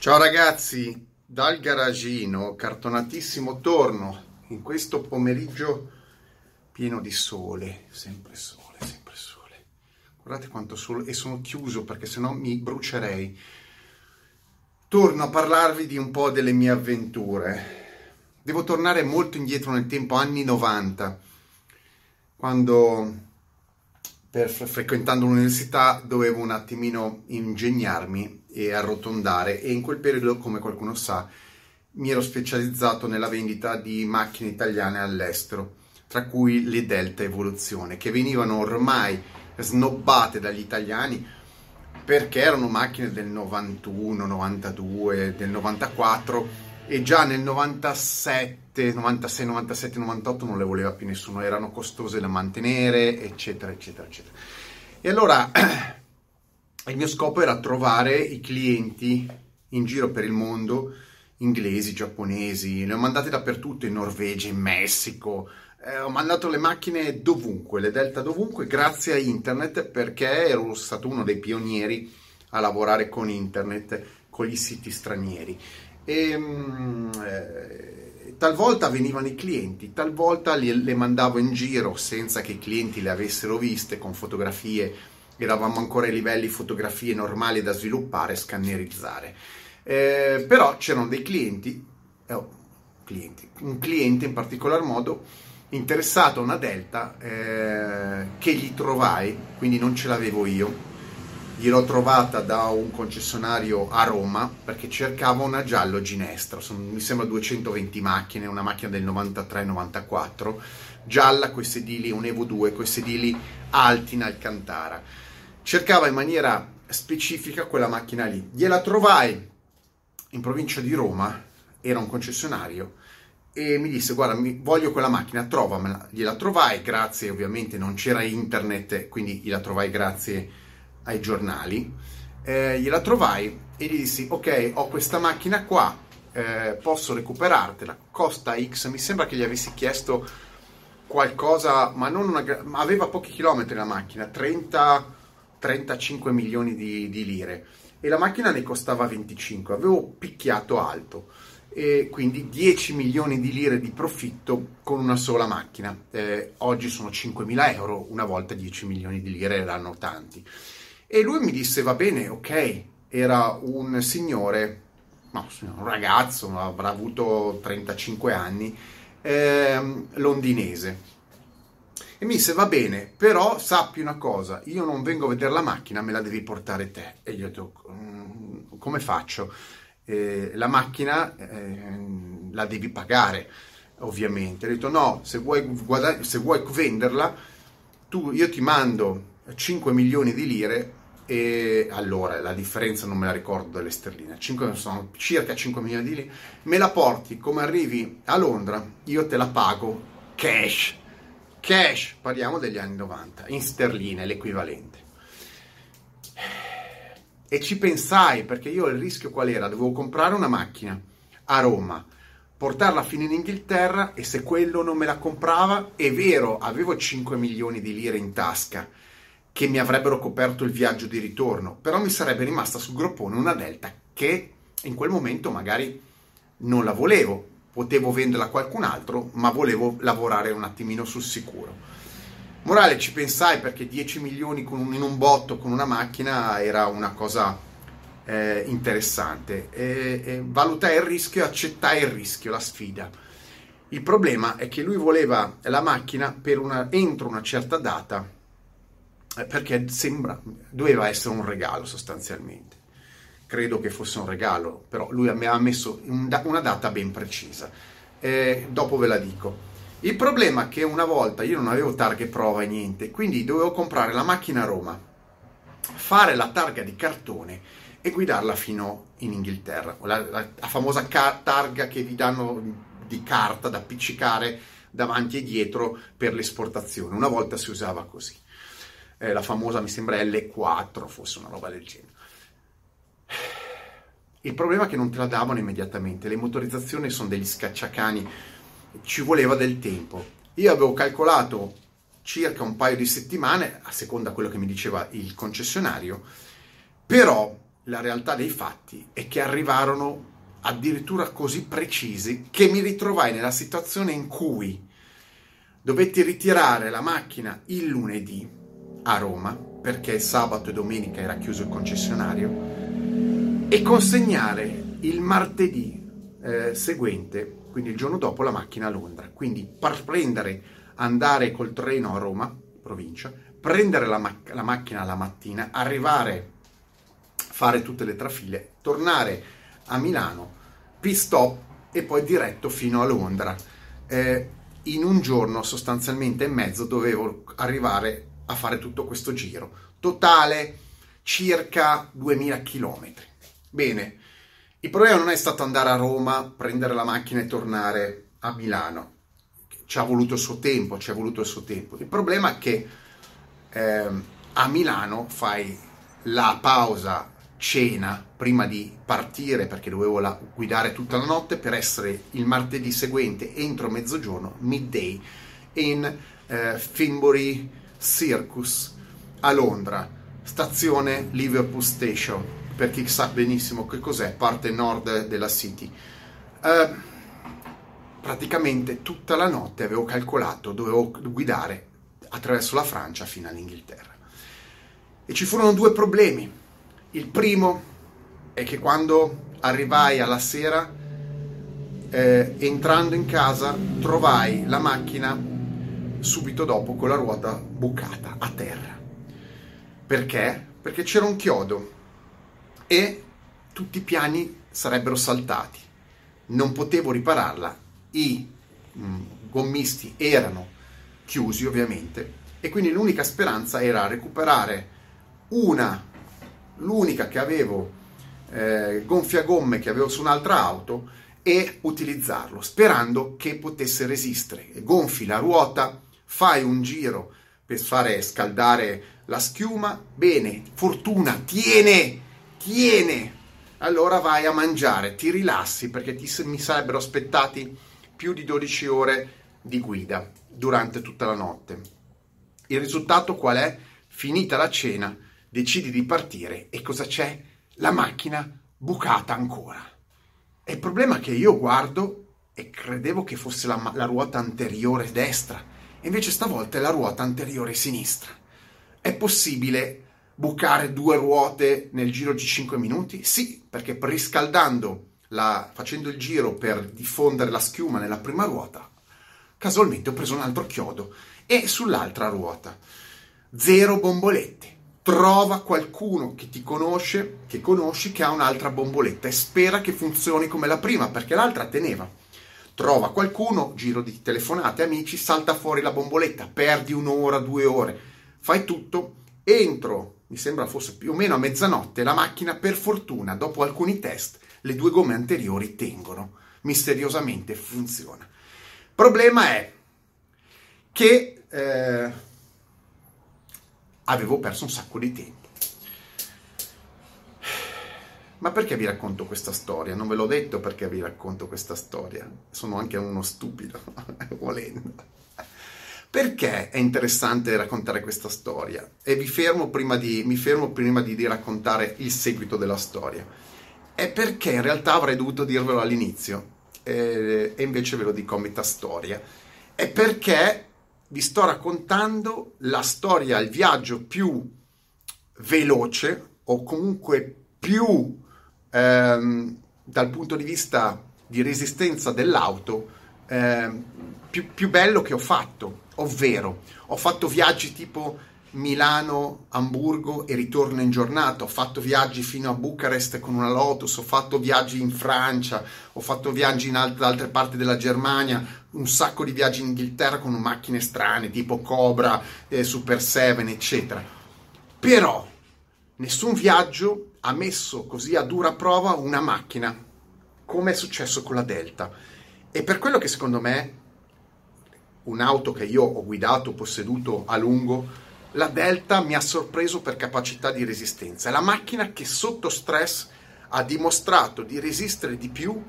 Ciao ragazzi, dal garagino cartonatissimo torno in questo pomeriggio pieno di sole, sempre sole, sempre sole. Guardate quanto sole e sono chiuso perché sennò mi brucerei. Torno a parlarvi di un po' delle mie avventure. Devo tornare molto indietro nel tempo, anni 90, quando per, frequentando l'università dovevo un attimino ingegnarmi e arrotondare e in quel periodo, come qualcuno sa, mi ero specializzato nella vendita di macchine italiane all'estero, tra cui le Delta Evoluzione, che venivano ormai snobbate dagli italiani perché erano macchine del 91, 92, del 94 e già nel 97, 96, 97, 98 non le voleva più nessuno, erano costose da mantenere, eccetera, eccetera, eccetera. E allora il mio scopo era trovare i clienti in giro per il mondo, inglesi, giapponesi, le ho mandate dappertutto, in Norvegia, in Messico, eh, ho mandato le macchine dovunque, le Delta dovunque, grazie a internet, perché ero stato uno dei pionieri a lavorare con internet, con gli siti stranieri. E, mm, eh, talvolta venivano i clienti, talvolta le, le mandavo in giro senza che i clienti le avessero viste con fotografie, eravamo ancora ai livelli fotografie normali da sviluppare scannerizzare. Eh, però c'erano dei clienti, oh, clienti, un cliente in particolar modo interessato a una Delta eh, che gli trovai, quindi non ce l'avevo io, gliel'ho trovata da un concessionario a Roma perché cercavo una giallo ginestra, sono, mi sembra 220 macchine, una macchina del 93-94, gialla con i sedili, un Evo 2 con i sedili alti in Alcantara. Cercava in maniera specifica quella macchina lì. Gliela trovai in provincia di Roma, era un concessionario, e mi disse guarda voglio quella macchina trovamela. Gliela trovai grazie ovviamente non c'era internet quindi gliela trovai grazie ai giornali, eh, gliela trovai e gli dissi ok ho questa macchina qua, eh, posso recuperartela, costa X, mi sembra che gli avessi chiesto qualcosa, ma non una, aveva pochi chilometri la macchina, 30, 35 milioni di, di lire e la macchina ne costava 25, avevo picchiato alto e quindi 10 milioni di lire di profitto con una sola macchina. Eh, oggi sono 5 mila euro, una volta 10 milioni di lire erano tanti. E lui mi disse, va bene, ok, era un signore, no, un ragazzo, avrà avuto 35 anni, eh, londinese. E mi disse, va bene, però sappi una cosa, io non vengo a vedere la macchina, me la devi portare te. E io ho detto, mm, come faccio? Eh, la macchina eh, la devi pagare, ovviamente. Ho detto, no, se vuoi, guadagn- se vuoi venderla, tu, io ti mando 5 milioni di lire e allora la differenza non me la ricordo delle sterline 5, sono circa 5 milioni di lire me la porti come arrivi a Londra io te la pago cash cash parliamo degli anni 90 in sterline l'equivalente. E ci pensai perché io il rischio qual era? Dovevo comprare una macchina a Roma portarla fino in Inghilterra e se quello non me la comprava è vero avevo 5 milioni di lire in tasca che mi avrebbero coperto il viaggio di ritorno, però mi sarebbe rimasta sul groppone una Delta che in quel momento magari non la volevo, potevo venderla a qualcun altro, ma volevo lavorare un attimino sul sicuro. Morale, ci pensai perché 10 milioni un, in un botto con una macchina era una cosa eh, interessante. E, e valutai il rischio, accettai il rischio, la sfida. Il problema è che lui voleva la macchina una, entro una certa data eh, perché sembra, doveva essere un regalo sostanzialmente. Credo che fosse un regalo, però lui mi ha messo una data ben precisa. Eh, dopo ve la dico. Il problema è che una volta io non avevo targhe prova e niente, quindi dovevo comprare la macchina a Roma, fare la targa di cartone e guidarla fino in Inghilterra. La, la, la famosa ca- targa che vi danno di carta da appiccicare davanti e dietro per l'esportazione. Una volta si usava così eh, la famosa mi sembra L4, fosse una roba del genere. Il problema è che non te la davano immediatamente, le motorizzazioni sono degli scacciacani, ci voleva del tempo. Io avevo calcolato circa un paio di settimane, a seconda di quello che mi diceva il concessionario, però la realtà dei fatti è che arrivarono addirittura così precisi che mi ritrovai nella situazione in cui dovetti ritirare la macchina il lunedì a Roma perché sabato e domenica era chiuso il concessionario e consegnare il martedì eh, seguente, quindi il giorno dopo, la macchina a Londra. Quindi prendere, andare col treno a Roma, provincia, prendere la, ma- la macchina la mattina, arrivare, fare tutte le trafile, tornare a Milano, pit stop e poi diretto fino a Londra. Eh, in un giorno sostanzialmente e mezzo dovevo arrivare a fare tutto questo giro. Totale circa 2000 km. Bene, il problema non è stato andare a Roma, prendere la macchina e tornare a Milano. Ci ha voluto il suo tempo, ci ha voluto il suo tempo. Il problema è che eh, a Milano fai la pausa cena prima di partire perché dovevo la, guidare tutta la notte per essere il martedì seguente entro mezzogiorno, midday, in eh, Finbury Circus a Londra, stazione Liverpool Station, per chi sa benissimo che cos'è, parte nord della City. Eh, praticamente tutta la notte avevo calcolato, dovevo guidare attraverso la Francia fino all'Inghilterra. E ci furono due problemi il primo è che quando arrivai alla sera, eh, entrando in casa, trovai la macchina subito dopo con la ruota bucata a terra. Perché? Perché c'era un chiodo e tutti i piani sarebbero saltati. Non potevo ripararla, i mh, mm, gommisti erano chiusi ovviamente e quindi l'unica speranza era recuperare una l'unica che avevo eh, gonfiagomme che avevo su un'altra auto e utilizzarlo sperando che potesse resistere. Gonfi la ruota, fai un giro per fare scaldare la schiuma, bene, fortuna, tiene, tiene. Allora vai a mangiare, ti rilassi perché ti, mi sarebbero aspettati più di 12 ore di guida durante tutta la notte. Il risultato qual è? Finita la cena, decidi di partire e cosa c'è? La macchina bucata ancora. E il problema è che io guardo e credevo che fosse la, la ruota anteriore destra, invece stavolta è la ruota anteriore sinistra. È possibile bucare due ruote nel giro di 5 minuti? Sì, perché riscaldando, la, facendo il giro per diffondere la schiuma nella prima ruota, casualmente ho preso un altro chiodo e sull'altra ruota. Zero bombolette trova qualcuno che ti conosce, che conosci, che ha un'altra bomboletta e spera che funzioni come la prima, perché l'altra teneva. Trova qualcuno, giro di telefonate, amici, salta fuori la bomboletta, perdi un'ora, due ore, fai tutto, entro, mi sembra fosse più o meno a mezzanotte, la macchina per fortuna, dopo alcuni test, le due gomme anteriori tengono, misteriosamente funziona. Problema è che... Eh, avevo perso un sacco di tempo. Ma perché vi racconto questa storia? Non ve l'ho detto perché vi racconto questa storia. Sono anche uno stupido, volendo. Perché è interessante raccontare questa storia? E vi fermo prima di, mi fermo prima di raccontare il seguito della storia. È perché in realtà avrei dovuto dirvelo all'inizio, e, e invece ve lo dico a metà storia. È perché vi sto raccontando la storia, il viaggio più veloce o comunque più ehm, dal punto di vista di resistenza dell'auto ehm, più, più bello che ho fatto, ovvero ho fatto viaggi tipo Milano, Hamburgo e ritorno in giornata. Ho fatto viaggi fino a Bucarest con una Lotus, ho fatto viaggi in Francia, ho fatto viaggi in alt- altre parti della Germania, un sacco di viaggi in Inghilterra con macchine strane tipo Cobra, eh, Super 7, eccetera. Però nessun viaggio ha messo così a dura prova una macchina, come è successo con la Delta. E per quello che secondo me un'auto che io ho guidato, posseduto a lungo, la Delta mi ha sorpreso per capacità di resistenza. È la macchina che sotto stress ha dimostrato di resistere di più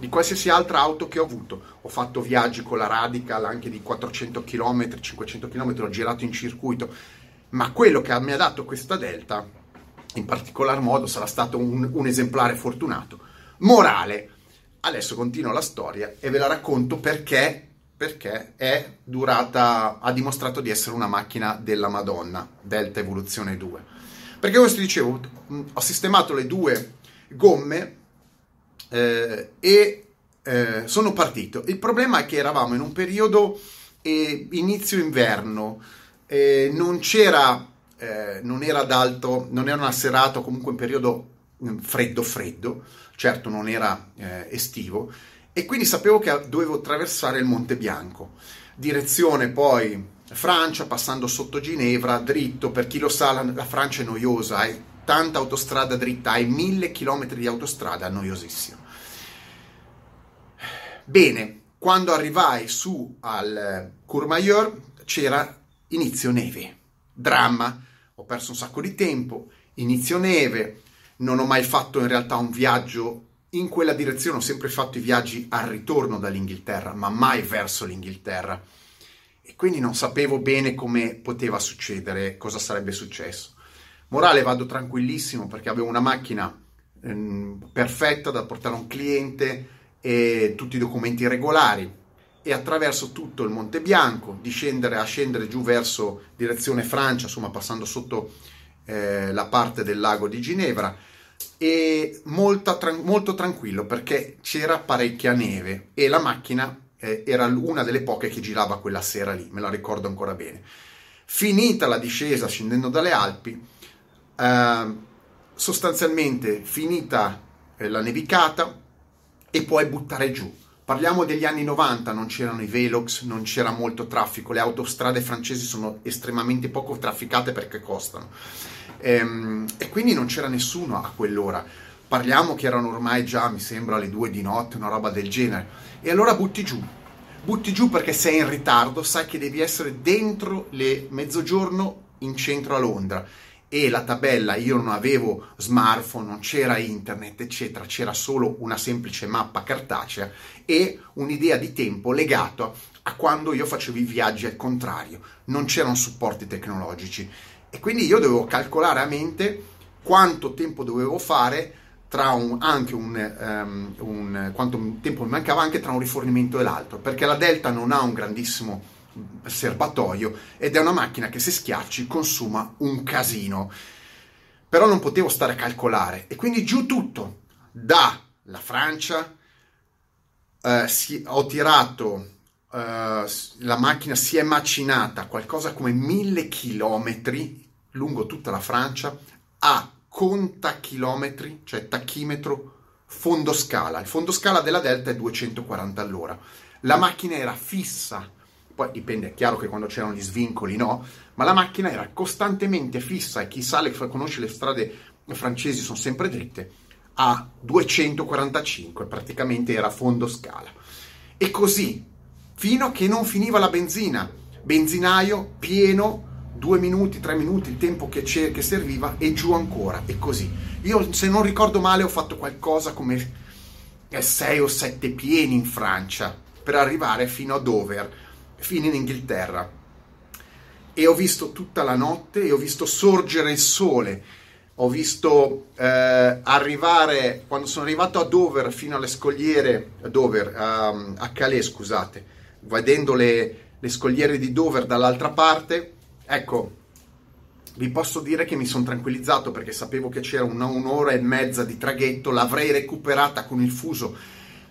di qualsiasi altra auto che ho avuto. Ho fatto viaggi con la Radical anche di 400 km, 500 km, ho girato in circuito, ma quello che mi ha dato questa Delta in particolar modo sarà stato un, un esemplare fortunato. Morale, adesso continuo la storia e ve la racconto perché, perché è durata, ha dimostrato di essere una macchina della Madonna, Delta Evoluzione 2. Perché come ti dicevo, ho sistemato le due gomme eh, e eh, sono partito. Il problema è che eravamo in un periodo eh, inizio inverno, non c'era, eh, non era ad alto, non era una serata, comunque un periodo freddo freddo, certo non era eh, estivo, e quindi sapevo che dovevo attraversare il Monte Bianco. Direzione poi Francia, passando sotto Ginevra, dritto, per chi lo sa la, la Francia è noiosa, hai tanta autostrada dritta, hai mille chilometri di autostrada, noiosissima. Bene, quando arrivai su al Courmayeur c'era inizio neve. Dramma, ho perso un sacco di tempo, inizio neve, non ho mai fatto in realtà un viaggio in quella direzione, ho sempre fatto i viaggi al ritorno dall'Inghilterra, ma mai verso l'Inghilterra. E quindi non sapevo bene come poteva succedere, cosa sarebbe successo. Morale, vado tranquillissimo perché avevo una macchina ehm, perfetta da portare a un cliente, e tutti i documenti regolari e attraverso tutto il Monte Bianco, discendere a scendere giù verso direzione Francia, insomma passando sotto eh, la parte del lago di Ginevra e molta, tra- molto tranquillo perché c'era parecchia neve e la macchina eh, era una delle poche che girava quella sera lì, me la ricordo ancora bene. Finita la discesa scendendo dalle Alpi, eh, sostanzialmente finita eh, la nevicata, e puoi buttare giù. Parliamo degli anni 90, non c'erano i Velox, non c'era molto traffico, le autostrade francesi sono estremamente poco trafficate perché costano. Ehm, e quindi non c'era nessuno a quell'ora. Parliamo che erano ormai già, mi sembra, le due di notte, una roba del genere. E allora butti giù. Butti giù perché sei in ritardo, sai che devi essere dentro le mezzogiorno in centro a Londra e la tabella io non avevo smartphone, non c'era internet, eccetera, c'era solo una semplice mappa cartacea e un'idea di tempo legato a quando io facevo i viaggi al contrario, non c'erano supporti tecnologici e quindi io dovevo calcolare a mente quanto tempo dovevo fare tra un, anche un, um, un quanto tempo mi mancava anche tra un rifornimento e l'altro, perché la Delta non ha un grandissimo serbatoio ed è una macchina che se schiacci consuma un casino. Però non potevo stare a calcolare e quindi giù tutto, dalla Francia, eh, si, ho tirato, eh, la macchina si è macinata qualcosa come mille chilometri lungo tutta la Francia a conta chilometri, cioè tachimetro, fondo scala. Il fondo scala della Delta è 240 all'ora. La macchina era fissa poi dipende, è chiaro che quando c'erano gli svincoli no, ma la macchina era costantemente fissa e chi sa, le, conosce le strade francesi sono sempre dritte, a 245, praticamente era fondo scala. E così, fino a che non finiva la benzina, benzinaio pieno, due minuti, tre minuti, il tempo che, che serviva e giù ancora, e così. Io, se non ricordo male, ho fatto qualcosa come sei o sette pieni in Francia per arrivare fino a Dover fine in Inghilterra. E ho visto tutta la notte e ho visto sorgere il sole. Ho visto eh, arrivare quando sono arrivato a Dover fino alle scogliere a Dover um, a Calais scusate vedendo le, le scogliere di Dover dall'altra parte ecco vi posso dire che mi sono tranquillizzato perché sapevo che c'era una, un'ora e mezza di traghetto l'avrei recuperata con il fuso.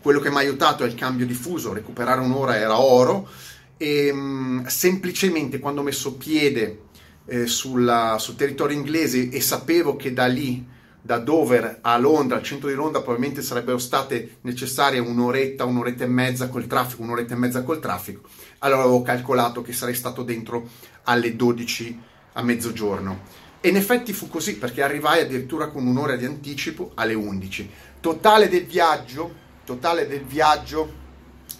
Quello che mi ha aiutato è il cambio di fuso recuperare un'ora era oro. E um, semplicemente quando ho messo piede eh, sulla, sul territorio inglese e sapevo che da lì, da Dover a Londra, al centro di Londra, probabilmente sarebbero state necessarie un'oretta, un'oretta e mezza col traffico, un'oretta e mezza col traffico, allora avevo calcolato che sarei stato dentro alle 12 a mezzogiorno. E in effetti fu così perché arrivai addirittura con un'ora di anticipo alle 11. Totale del viaggio, totale del viaggio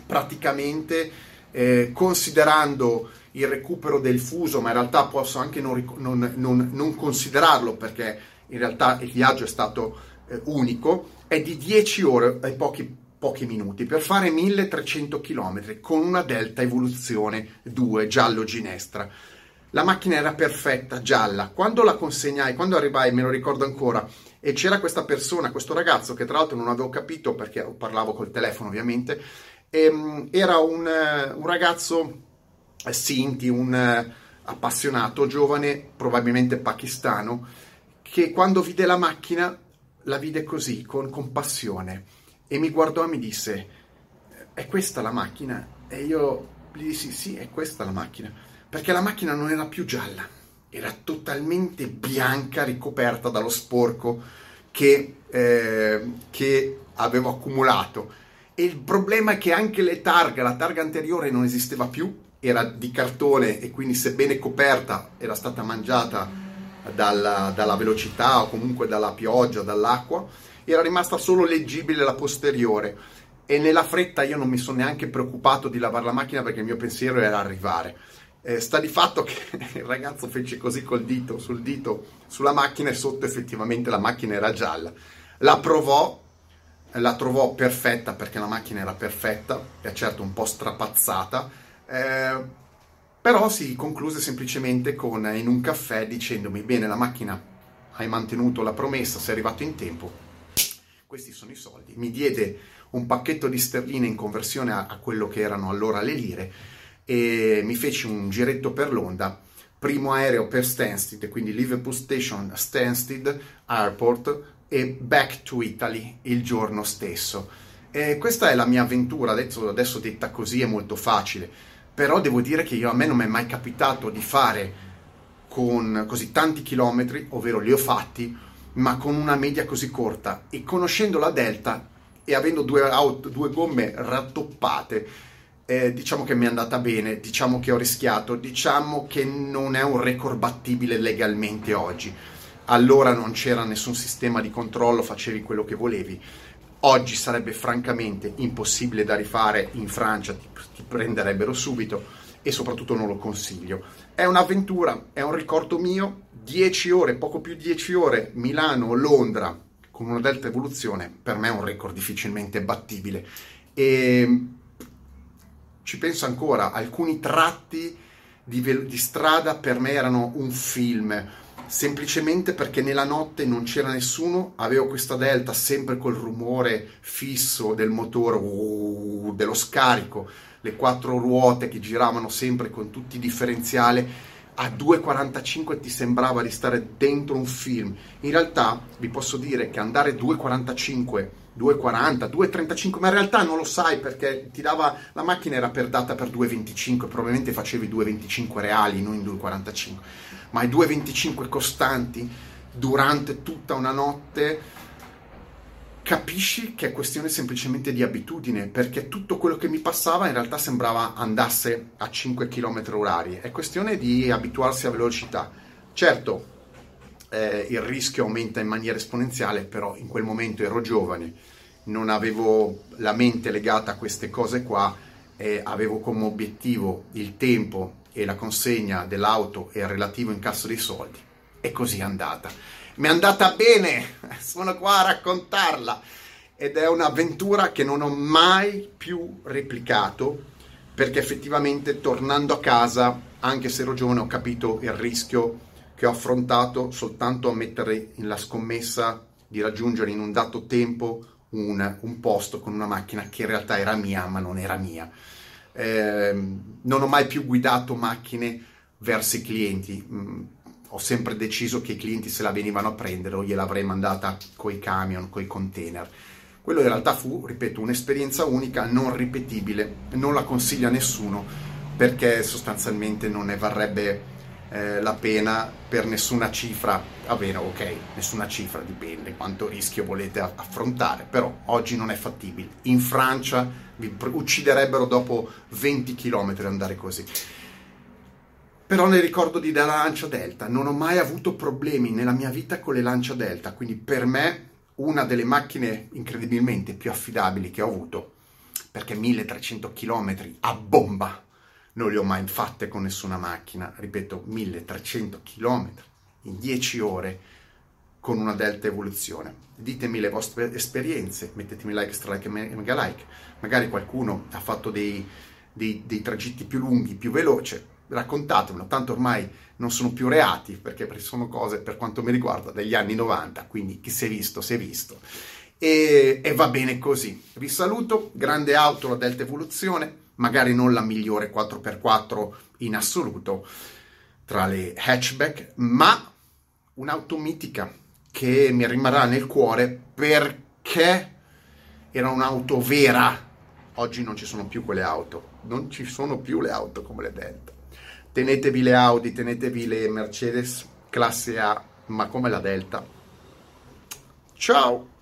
praticamente eh, considerando il recupero del fuso, ma in realtà posso anche non, non, non, non considerarlo perché in realtà il viaggio è stato eh, unico, è di 10 ore e pochi, pochi minuti per fare 1300 km con una Delta Evoluzione 2 giallo ginestra. La macchina era perfetta, gialla. Quando la consegnai, quando arrivai, me lo ricordo ancora, e c'era questa persona, questo ragazzo che tra l'altro non avevo capito perché parlavo col telefono ovviamente, e, ehm, era un, eh, un ragazzo eh, Sinti, un eh, appassionato giovane, probabilmente pakistano, che quando vide la macchina la vide così, con compassione, e mi guardò e mi disse, è questa la macchina? E io gli dissi, sì, è questa la macchina, perché la macchina non era più gialla, era totalmente bianca, ricoperta dallo sporco che, eh, che avevo accumulato. E il problema è che anche le targhe, la targa anteriore non esisteva più, era di cartone e quindi sebbene coperta era stata mangiata dalla, dalla velocità o comunque dalla pioggia, dall'acqua, era rimasta solo leggibile la posteriore e nella fretta io non mi sono neanche preoccupato di lavare la macchina perché il mio pensiero era arrivare. Eh, sta di fatto che il ragazzo fece così col dito, sul dito, sulla macchina e sotto effettivamente la macchina era gialla. La provò, la trovò perfetta perché la macchina era perfetta, è certo un po' strapazzata, eh, però si concluse semplicemente con, in un caffè dicendomi, bene, la macchina hai mantenuto la promessa, sei arrivato in tempo, questi sono i soldi. Mi diede un pacchetto di sterline in conversione a, a quello che erano allora le lire e mi feci un giretto per Londra, primo aereo per Stansted, quindi Liverpool Station, Stansted Airport e back to Italy il giorno stesso. E questa è la mia avventura, adesso, adesso detta così è molto facile, però devo dire che io, a me non mi è mai capitato di fare con così tanti chilometri, ovvero li ho fatti, ma con una media così corta e conoscendo la Delta e avendo due, auto, due gomme rattoppate, eh, diciamo che mi è andata bene, diciamo che ho rischiato, diciamo che non è un record battibile legalmente oggi. Allora non c'era nessun sistema di controllo, facevi quello che volevi. Oggi sarebbe francamente impossibile da rifare in Francia, ti, ti prenderebbero subito e soprattutto non lo consiglio. È un'avventura, è un ricordo mio, 10 ore, poco più di 10 ore, Milano, Londra, con una delta evoluzione, per me è un record difficilmente battibile. E ci penso ancora, alcuni tratti di, di strada per me erano un film, semplicemente perché nella notte non c'era nessuno, avevo questa delta sempre col rumore fisso del motore, uh, dello scarico, le quattro ruote che giravano sempre con tutti i differenziali a 2,45 ti sembrava di stare dentro un film. In realtà vi posso dire che andare 2,45, 2,40, 2,35, ma in realtà non lo sai perché ti dava la macchina era per data per 2,25, probabilmente facevi 2,25 reali, non in 2,45, ma i 2,25 costanti durante tutta una notte capisci che è questione semplicemente di abitudine, perché tutto quello che mi passava in realtà sembrava andasse a 5 km orari. È questione di abituarsi a velocità. Certo, eh, il rischio aumenta in maniera esponenziale, però in quel momento ero giovane, non avevo la mente legata a queste cose qua e avevo come obiettivo il tempo e la consegna dell'auto e il relativo incasso dei soldi. E così è andata mi è andata bene, sono qua a raccontarla ed è un'avventura che non ho mai più replicato perché effettivamente tornando a casa, anche se ero giovane, ho capito il rischio che ho affrontato soltanto a mettere la scommessa di raggiungere in un dato tempo un, un posto con una macchina che in realtà era mia ma non era mia. Eh, non ho mai più guidato macchine verso i clienti. Mm, ho sempre deciso che i clienti se la venivano a prendere o gliel'avrei mandata coi camion, coi container. Quello in realtà fu, ripeto, un'esperienza unica, non ripetibile, non la consiglia a nessuno perché sostanzialmente non ne varrebbe eh, la pena per nessuna cifra, va bene, ok, nessuna cifra, dipende quanto rischio volete affrontare, però oggi non è fattibile. In Francia vi ucciderebbero dopo 20 km andare così. Però ne ricordo di della Lancia Delta, non ho mai avuto problemi nella mia vita con le Lancia Delta, quindi per me una delle macchine incredibilmente più affidabili che ho avuto, perché 1300 km a bomba non li ho mai fatte con nessuna macchina, ripeto, 1300 km in 10 ore con una Delta Evoluzione. Ditemi le vostre esperienze, mettetemi like, strike e mega like, magari qualcuno ha fatto dei, dei, dei tragitti più lunghi, più veloci, raccontatemelo, tanto ormai non sono più reati, perché sono cose, per quanto mi riguarda, degli anni 90, quindi chi si è visto, si è visto. E, e va bene così. Vi saluto, grande auto, la Delta Evoluzione, magari non la migliore 4x4 in assoluto tra le hatchback, ma un'auto mitica che mi rimarrà nel cuore perché era un'auto vera. Oggi non ci sono più quelle auto, non ci sono più le auto come le Delta. Tenetevi le Audi, tenetevi le Mercedes classe A, ma come la Delta. Ciao!